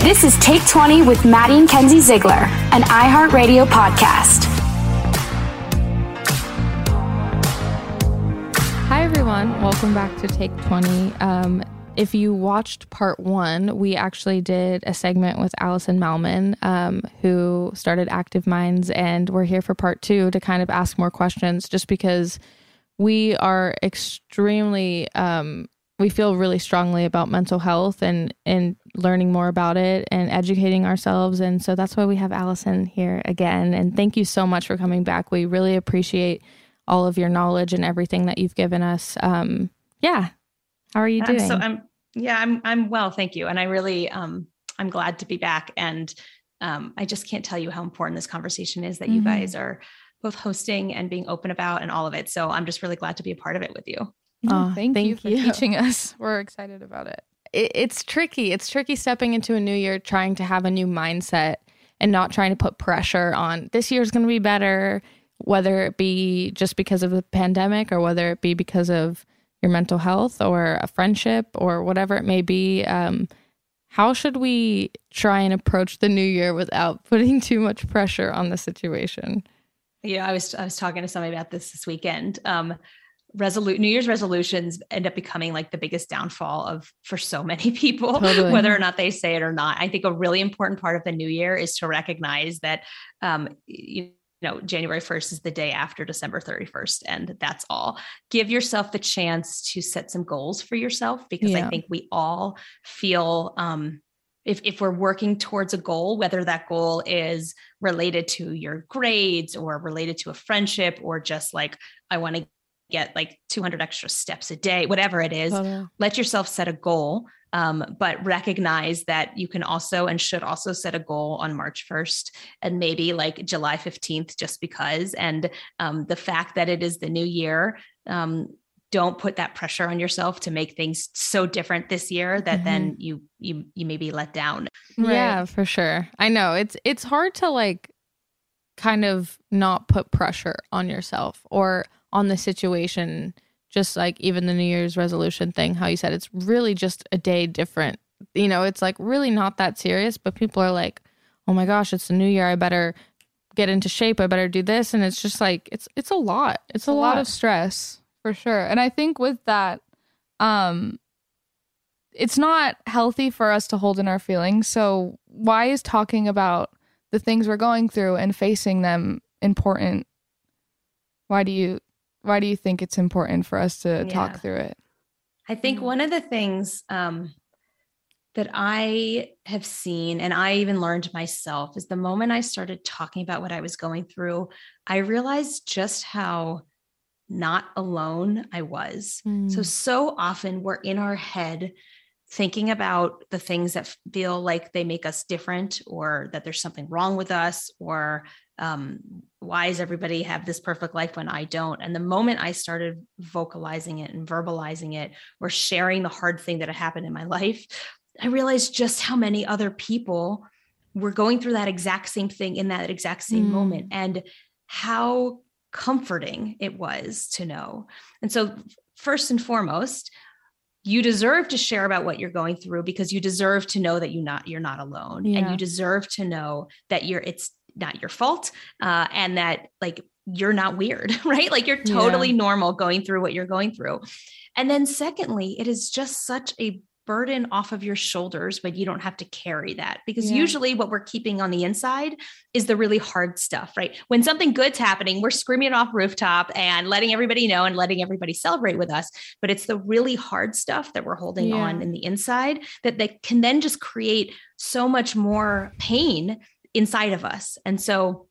This is Take 20 with Maddie and Kenzie Ziegler, an iHeartRadio podcast. Hi, everyone. Welcome back to Take 20. Um, if you watched part one, we actually did a segment with Allison Malmon, um, who started Active Minds, and we're here for part two to kind of ask more questions just because we are extremely um, we feel really strongly about mental health and and learning more about it and educating ourselves. And so that's why we have Allison here again. And thank you so much for coming back. We really appreciate all of your knowledge and everything that you've given us. Um yeah. How are you doing so i'm yeah i'm i'm well thank you. And i really um i'm glad to be back. And um i just can't tell you how important this conversation is that mm-hmm. you guys are both hosting and being open about and all of it. So i'm just really glad to be a part of it with you Oh, thank, thank, you for you. teaching us. We're excited about it. it. It's tricky. It's tricky stepping into a new year, trying to have a new mindset and not trying to put pressure on this year's going to be better, whether it be just because of the pandemic or whether it be because of your mental health or a friendship or whatever it may be. Um, how should we try and approach the new year without putting too much pressure on the situation? Yeah, I was I was talking to somebody about this this weekend. Um, resolute new year's resolutions end up becoming like the biggest downfall of for so many people totally. whether or not they say it or not i think a really important part of the new year is to recognize that um you know january 1st is the day after december 31st and that's all give yourself the chance to set some goals for yourself because yeah. i think we all feel um if, if we're working towards a goal, whether that goal is related to your grades or related to a friendship or just like, I want to get like 200 extra steps a day, whatever it is, oh, let yourself set a goal. Um, but recognize that you can also and should also set a goal on March 1st and maybe like July 15th, just because. And um, the fact that it is the new year, um, don't put that pressure on yourself to make things so different this year that mm-hmm. then you you you may be let down. Right. Yeah, for sure. I know it's it's hard to like kind of not put pressure on yourself or on the situation just like even the New Year's resolution thing, how you said it's really just a day different. You know, it's like really not that serious, but people are like, oh my gosh, it's the new year. I better get into shape. I better do this. And it's just like, it's, it's a lot. It's, it's a, lot. lot of stress for sure. And I think with that, um, it's not healthy for us to hold in our feelings. So why is talking about the things we're going through and facing them important? Why do you why do you think it's important for us to yeah. talk through it? I think one of the things um, that I have seen, and I even learned myself, is the moment I started talking about what I was going through, I realized just how not alone I was. Mm. So, so often we're in our head thinking about the things that feel like they make us different or that there's something wrong with us or um, why does everybody have this perfect life when I don't? And the moment I started vocalizing it and verbalizing it or sharing the hard thing that had happened in my life, I realized just how many other people were going through that exact same thing in that exact same mm. moment and how comforting it was to know. And so, first and foremost, you deserve to share about what you're going through because you deserve to know that you not you're not alone yeah. and you deserve to know that you're it's not your fault uh, and that like you're not weird right like you're totally yeah. normal going through what you're going through and then secondly it is just such a burden off of your shoulders but you don't have to carry that because yeah. usually what we're keeping on the inside is the really hard stuff right when something good's happening we're screaming it off rooftop and letting everybody know and letting everybody celebrate with us but it's the really hard stuff that we're holding yeah. on in the inside that they can then just create so much more pain inside of us and so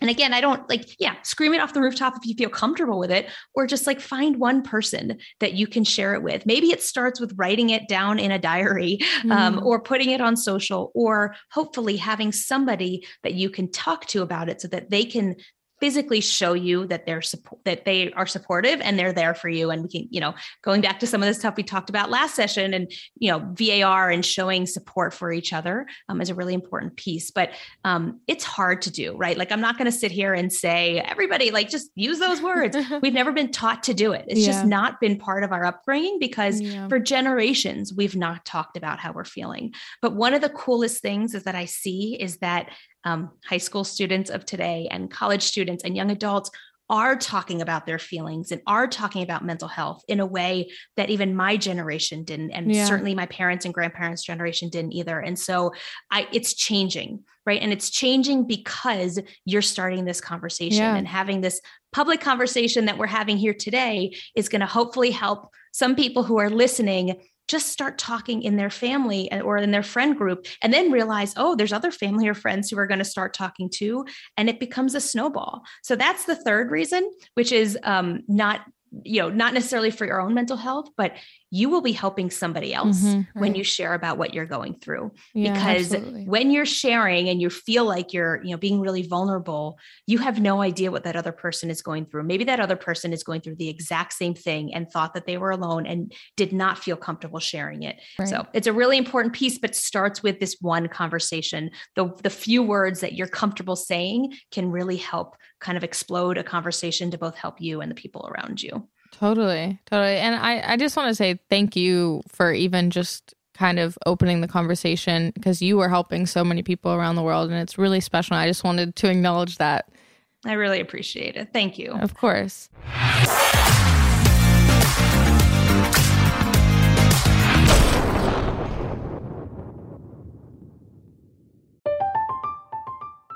and again, I don't like, yeah, scream it off the rooftop if you feel comfortable with it, or just like find one person that you can share it with. Maybe it starts with writing it down in a diary um, mm-hmm. or putting it on social, or hopefully having somebody that you can talk to about it so that they can physically show you that they're support that they are supportive and they're there for you. And we can you know going back to some of the stuff we talked about last session and you know var and showing support for each other um, is a really important piece. But um, it's hard to do right? Like i'm not going to sit here and say everybody like just use those words. We've never been taught to do it. It's yeah. just not been part of our upbringing because yeah. for generations we've not talked about how we're feeling. But one of the coolest things is that i see is that um, high school students of today and college students and young adults are talking about their feelings and are talking about mental health in a way that even my generation didn't and yeah. certainly my parents and grandparents generation didn't either and so i it's changing right and it's changing because you're starting this conversation yeah. and having this public conversation that we're having here today is going to hopefully help some people who are listening just start talking in their family or in their friend group and then realize oh there's other family or friends who are going to start talking too and it becomes a snowball. So that's the third reason which is um, not you know not necessarily for your own mental health but you will be helping somebody else mm-hmm, right. when you share about what you're going through yeah, because absolutely. when you're sharing and you feel like you're you know being really vulnerable you have no idea what that other person is going through maybe that other person is going through the exact same thing and thought that they were alone and did not feel comfortable sharing it right. so it's a really important piece but starts with this one conversation the the few words that you're comfortable saying can really help kind of explode a conversation to both help you and the people around you Totally. Totally. And I, I just want to say thank you for even just kind of opening the conversation because you are helping so many people around the world and it's really special. I just wanted to acknowledge that. I really appreciate it. Thank you. Of course.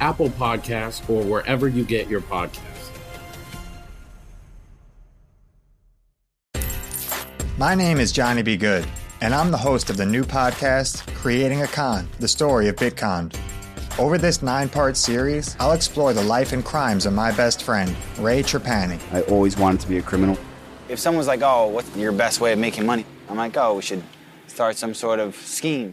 Apple Podcasts, or wherever you get your podcasts. My name is Johnny B. Good, and I'm the host of the new podcast, Creating a Con, the story of Bitcon. Over this nine part series, I'll explore the life and crimes of my best friend, Ray Trapani. I always wanted to be a criminal. If someone's like, oh, what's your best way of making money? I'm like, oh, we should start some sort of scheme.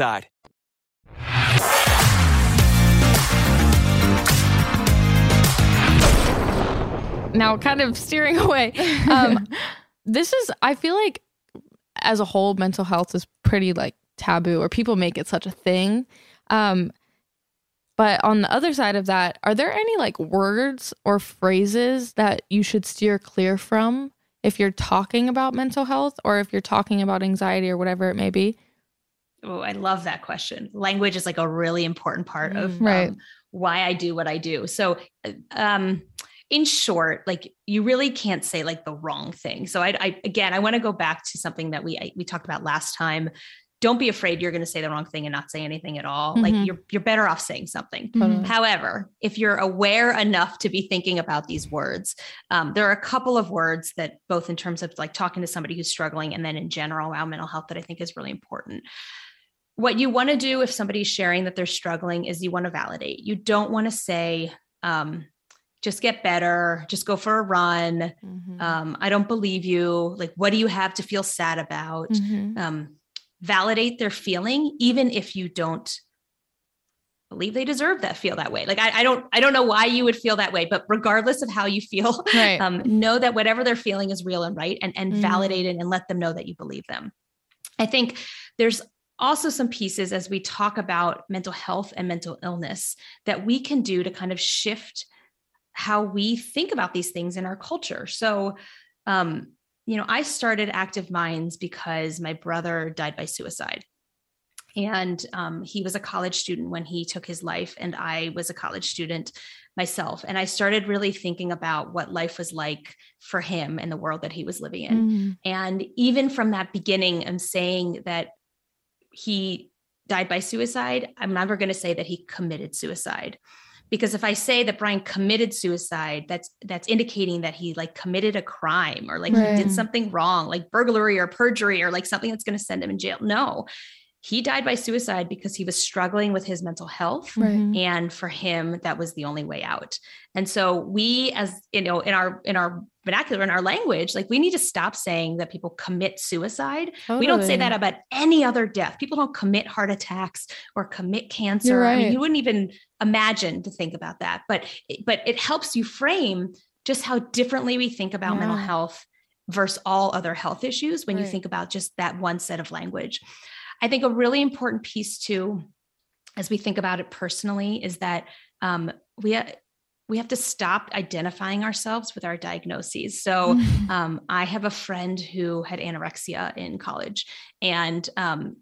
Now kind of steering away. Um, this is, I feel like, as a whole, mental health is pretty like taboo, or people make it such a thing. Um, but on the other side of that, are there any like words or phrases that you should steer clear from if you're talking about mental health or if you're talking about anxiety or whatever it may be? Oh, I love that question. Language is like a really important part of right. um, why I do what I do. So, um, in short, like you really can't say like the wrong thing. So I, I again, I want to go back to something that we I, we talked about last time. Don't be afraid you're going to say the wrong thing and not say anything at all. Mm-hmm. Like you're you're better off saying something. Totally. However, if you're aware enough to be thinking about these words, um, there are a couple of words that both in terms of like talking to somebody who's struggling and then in general around mental health that I think is really important what you want to do if somebody's sharing that they're struggling is you want to validate. You don't want to say, um, just get better, just go for a run. Mm-hmm. Um, I don't believe you. Like, what do you have to feel sad about? Mhm. Um, validate their feeling, even if you don't believe they deserve that feel that way. Like I, I don't I don't know why you would feel that way, but regardless of how you feel, Right. um, know that whatever they're feeling is real and right and, and Mhm. validate it and let them know that you believe them. I think there's also some pieces as we talk about mental health and mental illness that we can do to kind of shift how we think about these things in our culture. So, um, you know, I started Active Minds because my brother died by suicide. And um, he was a college student when he took his life, and I was a college student myself. And I started really thinking about what life was like for him and the world that he was living in. Mhm. And even from that beginning, I'm saying that he died by suicide. I'm never going to say that he committed suicide because if i say that brian committed suicide that's that's indicating that he like committed a crime or like right. he did something wrong like burglary or perjury or like something that's going to send him in jail no he died by suicide because he was struggling with his mental health right. Mm-hmm. and for him that was the only way out and so we as you know in our in our vernacular in our language like we need to stop saying that people commit suicide totally. we don't say that about any other death people don't commit heart attacks or commit cancer right. i mean you wouldn't even imagine to think about that but but it helps you frame just how differently we think about yeah. mental health versus all other health issues when right. you think about just that one set of language I think a really important piece too, as we think about it personally, is that um, we ha- we have to stop identifying ourselves with our diagnoses. So um, I have a friend who had anorexia in college, and um,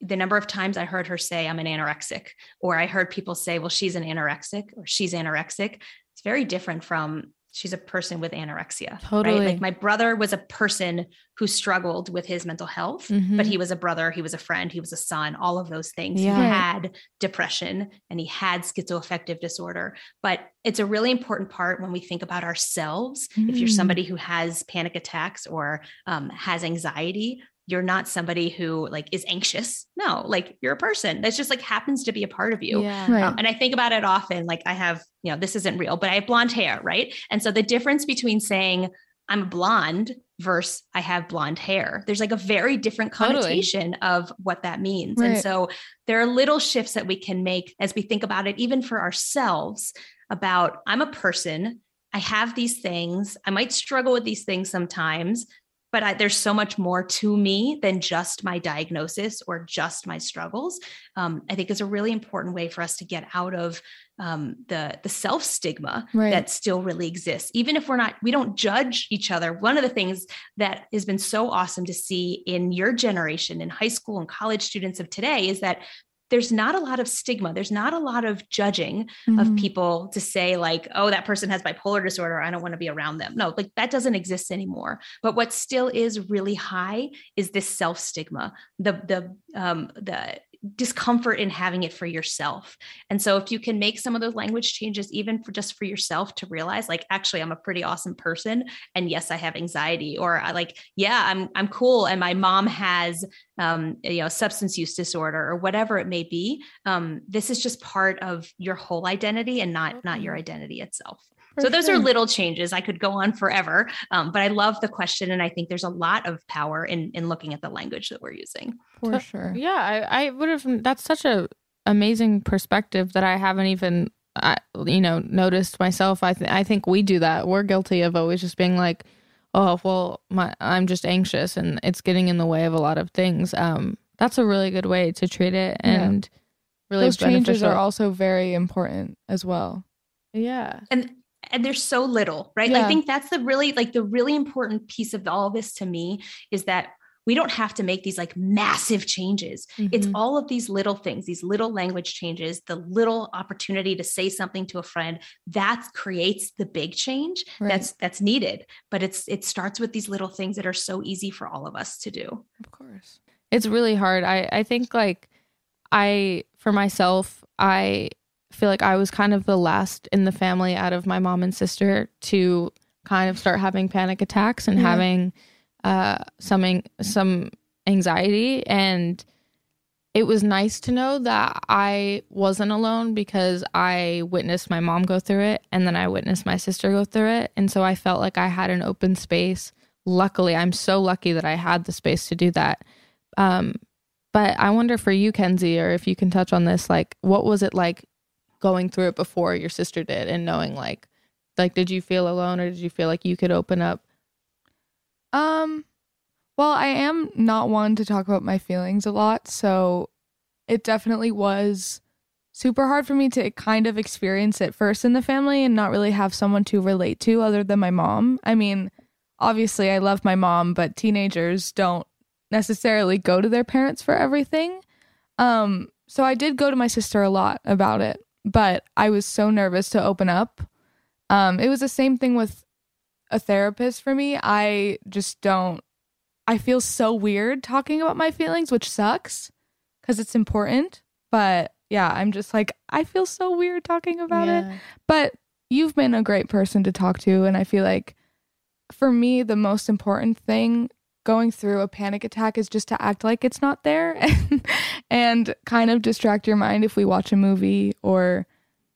the number of times I heard her say, I'm an anorexic, or I heard people say, well, she's an anorexic or she's anorexic. It's very different from she's a person with anorexia. Totally. Right? Like my brother was a person who struggled with his mental health, mm-hmm. but he was a brother, he was a friend, he was a son, all of those things. Yeah. He had depression and he had schizoaffective disorder. But it's a really important part when we think about ourselves. Mm. If you're mm. somebody who has panic attacks or um, has anxiety, you're not somebody who like is anxious no like you're a person that's just like happens to be a part of you yeah. right. um, and i think about it often like i have you know this isn't real but i have blonde hair right and so the difference between saying i'm a blonde versus i have blonde hair there's like a very different connotation totally. of what that means right. and so there are little shifts that we can make as we think about it even for ourselves about i'm a person I have these things. I might struggle with these things sometimes, but I, there's so much more to me than just my diagnosis or just my struggles. Um, I think is a really important way for us to get out of um, the the self stigma right. that still really exists. Even if we're not, we don't judge each other. One of the things that has been so awesome to see in your generation, in high school and college students of today, is that there's not a lot of stigma. There's not a lot of judging mm-hmm. of people to say, like, oh, that person has bipolar disorder. I don't want to be around them. No, like that doesn't exist anymore. But what still is really high is this self stigma, the, the, um, the discomfort in having it for yourself. And so if you can make some of those language changes even for just for yourself to realize like actually I'm a pretty awesome person and yes I have anxiety or I like yeah I'm I'm cool and my mom has um you know substance use disorder or whatever it may be um this is just part of your whole identity and not not your identity itself. For so those sure. are little changes. I could go on forever, um, but I love the question, and I think there's a lot of power in in looking at the language that we're using. For sure. Yeah, I, I would have. That's such a amazing perspective that I haven't even, I, you know, noticed myself. I th- I think we do that. We're guilty of always just being like, oh well, my I'm just anxious, and it's getting in the way of a lot of things. Um, that's a really good way to treat it, and yeah. really those beneficial. changes are also very important as well. Yeah, and and there's so little, right? Yeah. I think that's the really like the really important piece of all of this to me is that we don't have to make these like massive changes. Mm-hmm. It's all of these little things, these little language changes, the little opportunity to say something to a friend that creates the big change right. that's that's needed. But it's it starts with these little things that are so easy for all of us to do. Of course. It's really hard. I I think like I for myself, I feel like I was kind of the last in the family out of my mom and sister to kind of start having panic attacks and yeah. having uh, some some anxiety. And it was nice to know that I wasn't alone because I witnessed my mom go through it and then I witnessed my sister go through it. And so I felt like I had an open space. Luckily I'm so lucky that I had the space to do that. Um, but I wonder for you Kenzie or if you can touch on this like what was it like going through it before your sister did and knowing like like did you feel alone or did you feel like you could open up? Um well i am not one to talk about my feelings a lot so it definitely was super hard for me to kind of experience it first in the family and not really have someone to relate to other than my mom. I mean obviously i love my mom but teenagers don't necessarily go to their parents for everything. Um so i did go to my sister a lot about it but I was so nervous to open up. Um, it was the same thing with a therapist for me. I just don't, I feel so weird talking about my feelings, which sucks because it's important, but yeah, I'm just like, I feel so weird talking about yeah. it. But you've been a great person to talk to. And I feel like for me, the most important thing going through a panic attack is just to act like it's not there and, and kind of distract your mind if we watch a movie or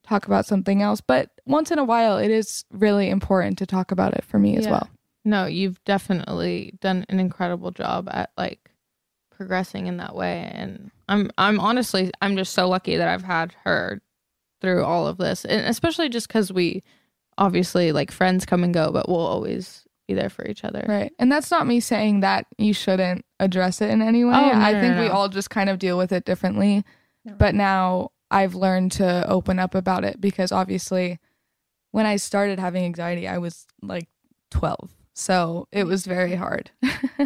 talk about something else. But once in a while, it is really important to talk about it for me as well. No, you've definitely done an incredible job at like progressing in that way and I'm I'm honestly I'm just so lucky that I've had her through all of this. And especially just cuz we obviously like friends come and go, but we'll always be there for each other. Right. And that's not me saying that you shouldn't address it in any way. Oh, no, I no, think no, we all just kind of deal with it differently. But now I've learned to open up about it because obviously when I started having anxiety, I was like 12. So it was very hard.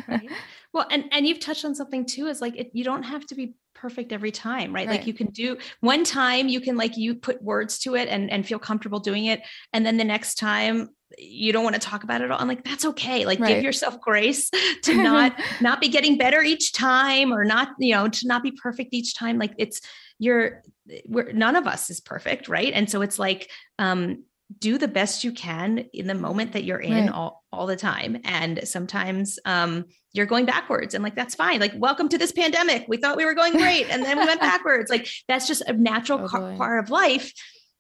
right. Well, and and you've touched on something too is like it, you don't have to be perfect every time, right? right? Like you can do one time you can like you put words to it and and feel comfortable doing it and then the next time you don't want to talk about it all. I'm like that's okay. Like right. give yourself grace to not not be getting better each time or not, you know, to not be perfect each time. Like it's you're we're none of us is perfect, right? And so it's like um do the best you can in the moment that you're in right. all, all the time and sometimes um, you're going backwards and like that's fine like welcome to this pandemic we thought we were going great and then we went backwards like that's just a natural totally. part of life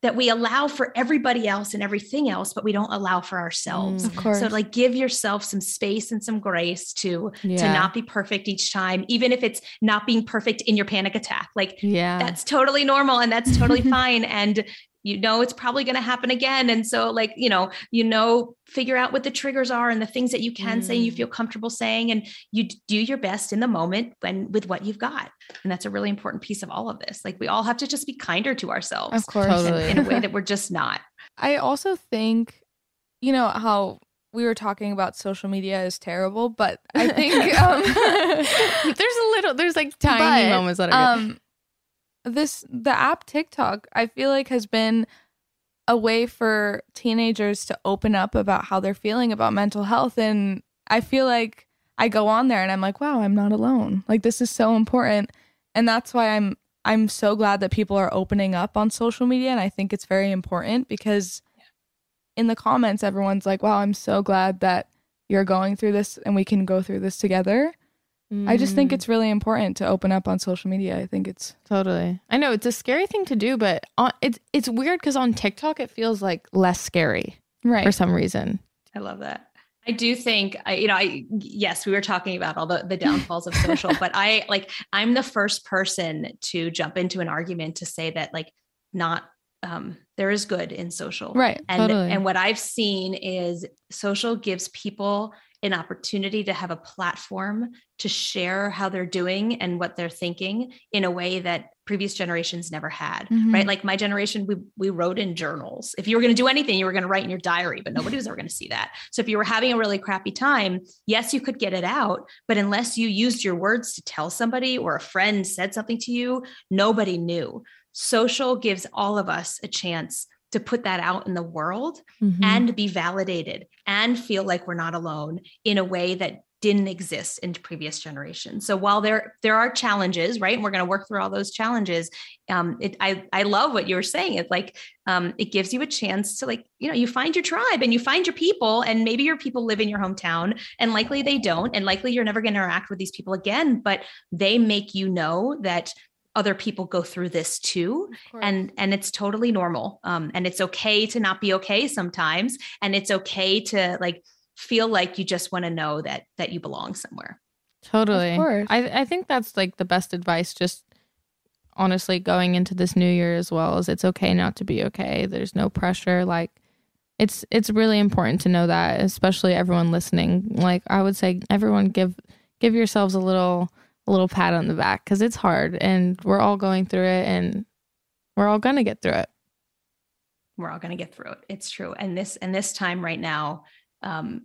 that we allow for everybody else and everything else, but we don't allow for ourselves. Mm, of course. So like give yourself some space and some grace to yeah. to not be perfect each time, even if it's not being perfect in your panic attack. Like yeah, that's totally normal and that's totally fine. And you know it's probably going to happen again and so like you know you know figure out what the triggers are and the things that you can mm. say and you feel mm. comfortable saying and you do your best in the moment when with what you've got and that's a really important piece of all of this like we all have to just be kinder to ourselves of course totally. in, in a way that we're just not i also think you know how we were talking about social media is terrible, but I think um, there's a little, there's like tiny but, moments that are good. Um, this the app TikTok I feel like has been a way for teenagers to open up about how they're feeling about mental health. And I feel like I go on there and I'm like wow I'm not alone. Like this is so important. And that's why I'm I'm so glad that people are opening up on social media. And I think it's very important because in the comments everyone's like wow I'm so glad that you're going through this and we can go through this together Mm. I just think mm. it's really important to open up on social media. I think it's totally. I know it's a scary thing to do, but on, it's it's weird because on TikTok it feels like less scary, right? For some reason. I love that. I do think I, you know, I yes, we were talking about all the the downfalls of social, but I like I'm the first person to jump into an argument to say that like not um there is good in social. Right. And totally. and what I've seen is social gives people an opportunity to have a platform to share how they're doing and what they're thinking in a way that previous generations never had mm-hmm. right like my generation we we wrote in journals if you were going to do anything you were going to write in your diary but nobody was ever going to see that so if you were having a really crappy time yes you could get it out but unless you used your words to tell somebody or a friend said something to you nobody knew social gives all of us a chance to put that out in the world mm-hmm. and be validated and feel like we're not alone in a way that didn't exist in previous generations. So while there there are challenges, right, and we're going to work through all those challenges, um, it, I I love what you were saying. It's like um, it gives you a chance to like you know you find your tribe and you find your people, and maybe your people live in your hometown, and likely they don't, and likely you're never going to interact with these people again, but they make you know that other people go through this too. And and it's totally normal. Um, and it's okay to not be okay sometimes. And it's okay to like feel like you just want to know that that you belong somewhere. Totally. I, I think that's like the best advice just honestly going into this new year as well as it's okay not to be okay. There's no pressure. Like it's it's really important to know that especially everyone listening. Like i would say everyone give give yourselves a little a little pat on the back because it's hard and we're all going through it and we're all going to get through it. We're all going to get through it. It's true. And this and this time right now um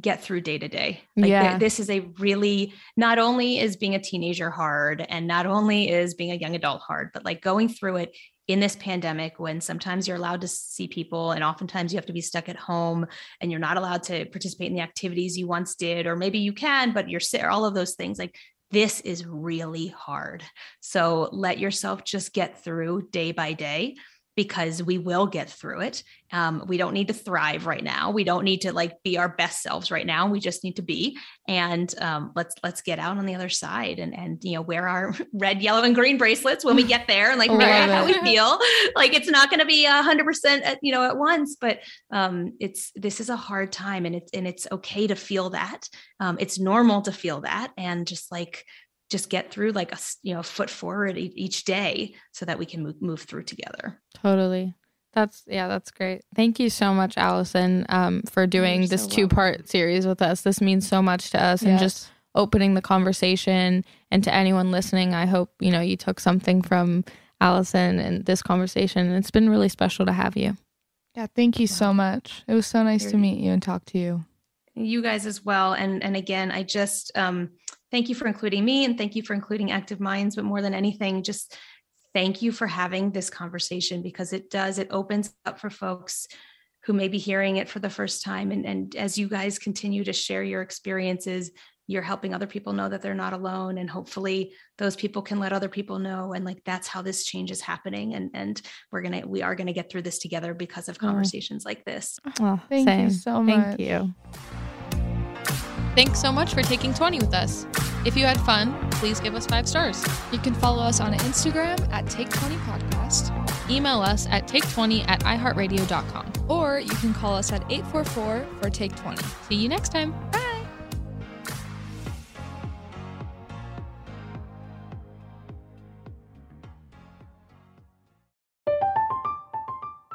get through day to day. Like yeah. this is a really not only is being a teenager hard and not only is being a young adult hard but like going through it in this pandemic when sometimes you're allowed to see people and oftentimes you have to be stuck at home and you're not allowed to participate in the activities you once did or maybe you can but you're all of those things like this is really hard. So let yourself just get through day by day because we will get through it. Um, we don't need to thrive right now. We don't need to like be our best selves right now. We just need to be. And um, let's let's get out on the other side and and you know wear our red, yellow, and green bracelets when we get there and like figure out how we feel. Like it's not going to be a hundred percent you know at once, but um, it's this is a hard time and it's and it's okay to feel that. Um, it's normal to feel that and just like just get through like a you know foot forward each day so that we can move, move through together. Totally. That's yeah that's great. Thank you so much allison um, for doing You're this so two part series with us. This means so much to us yes. and just opening the conversation. And to anyone listening i hope you know you took something from allison and this conversation. It's been really special to have you. Yeah thank you wow. so much. It was so nice You're, to meet you and talk to you you guys as well. And and again i just um thank you for including me and thank you for including active minds but more than anything just thank you for having this conversation because it does it opens up for folks who may be hearing it for the first time. And, and as you guys continue to share your experiences you're helping other people know that they're not alone and hopefully those people can let other people know and like that's how this change is happening and and we're gonna we are gonna get through this together because of mm-hmm. conversations oh. like this oh, thank same. you so much thank you Thanks so much for taking 20 with us. If you had fun, please give us five stars. You can follow us on Instagram at Take20 Podcast. Email us at take20 at iHeartRadio.com. Or you can call us at 844 for Take 20. See you next time. Bye.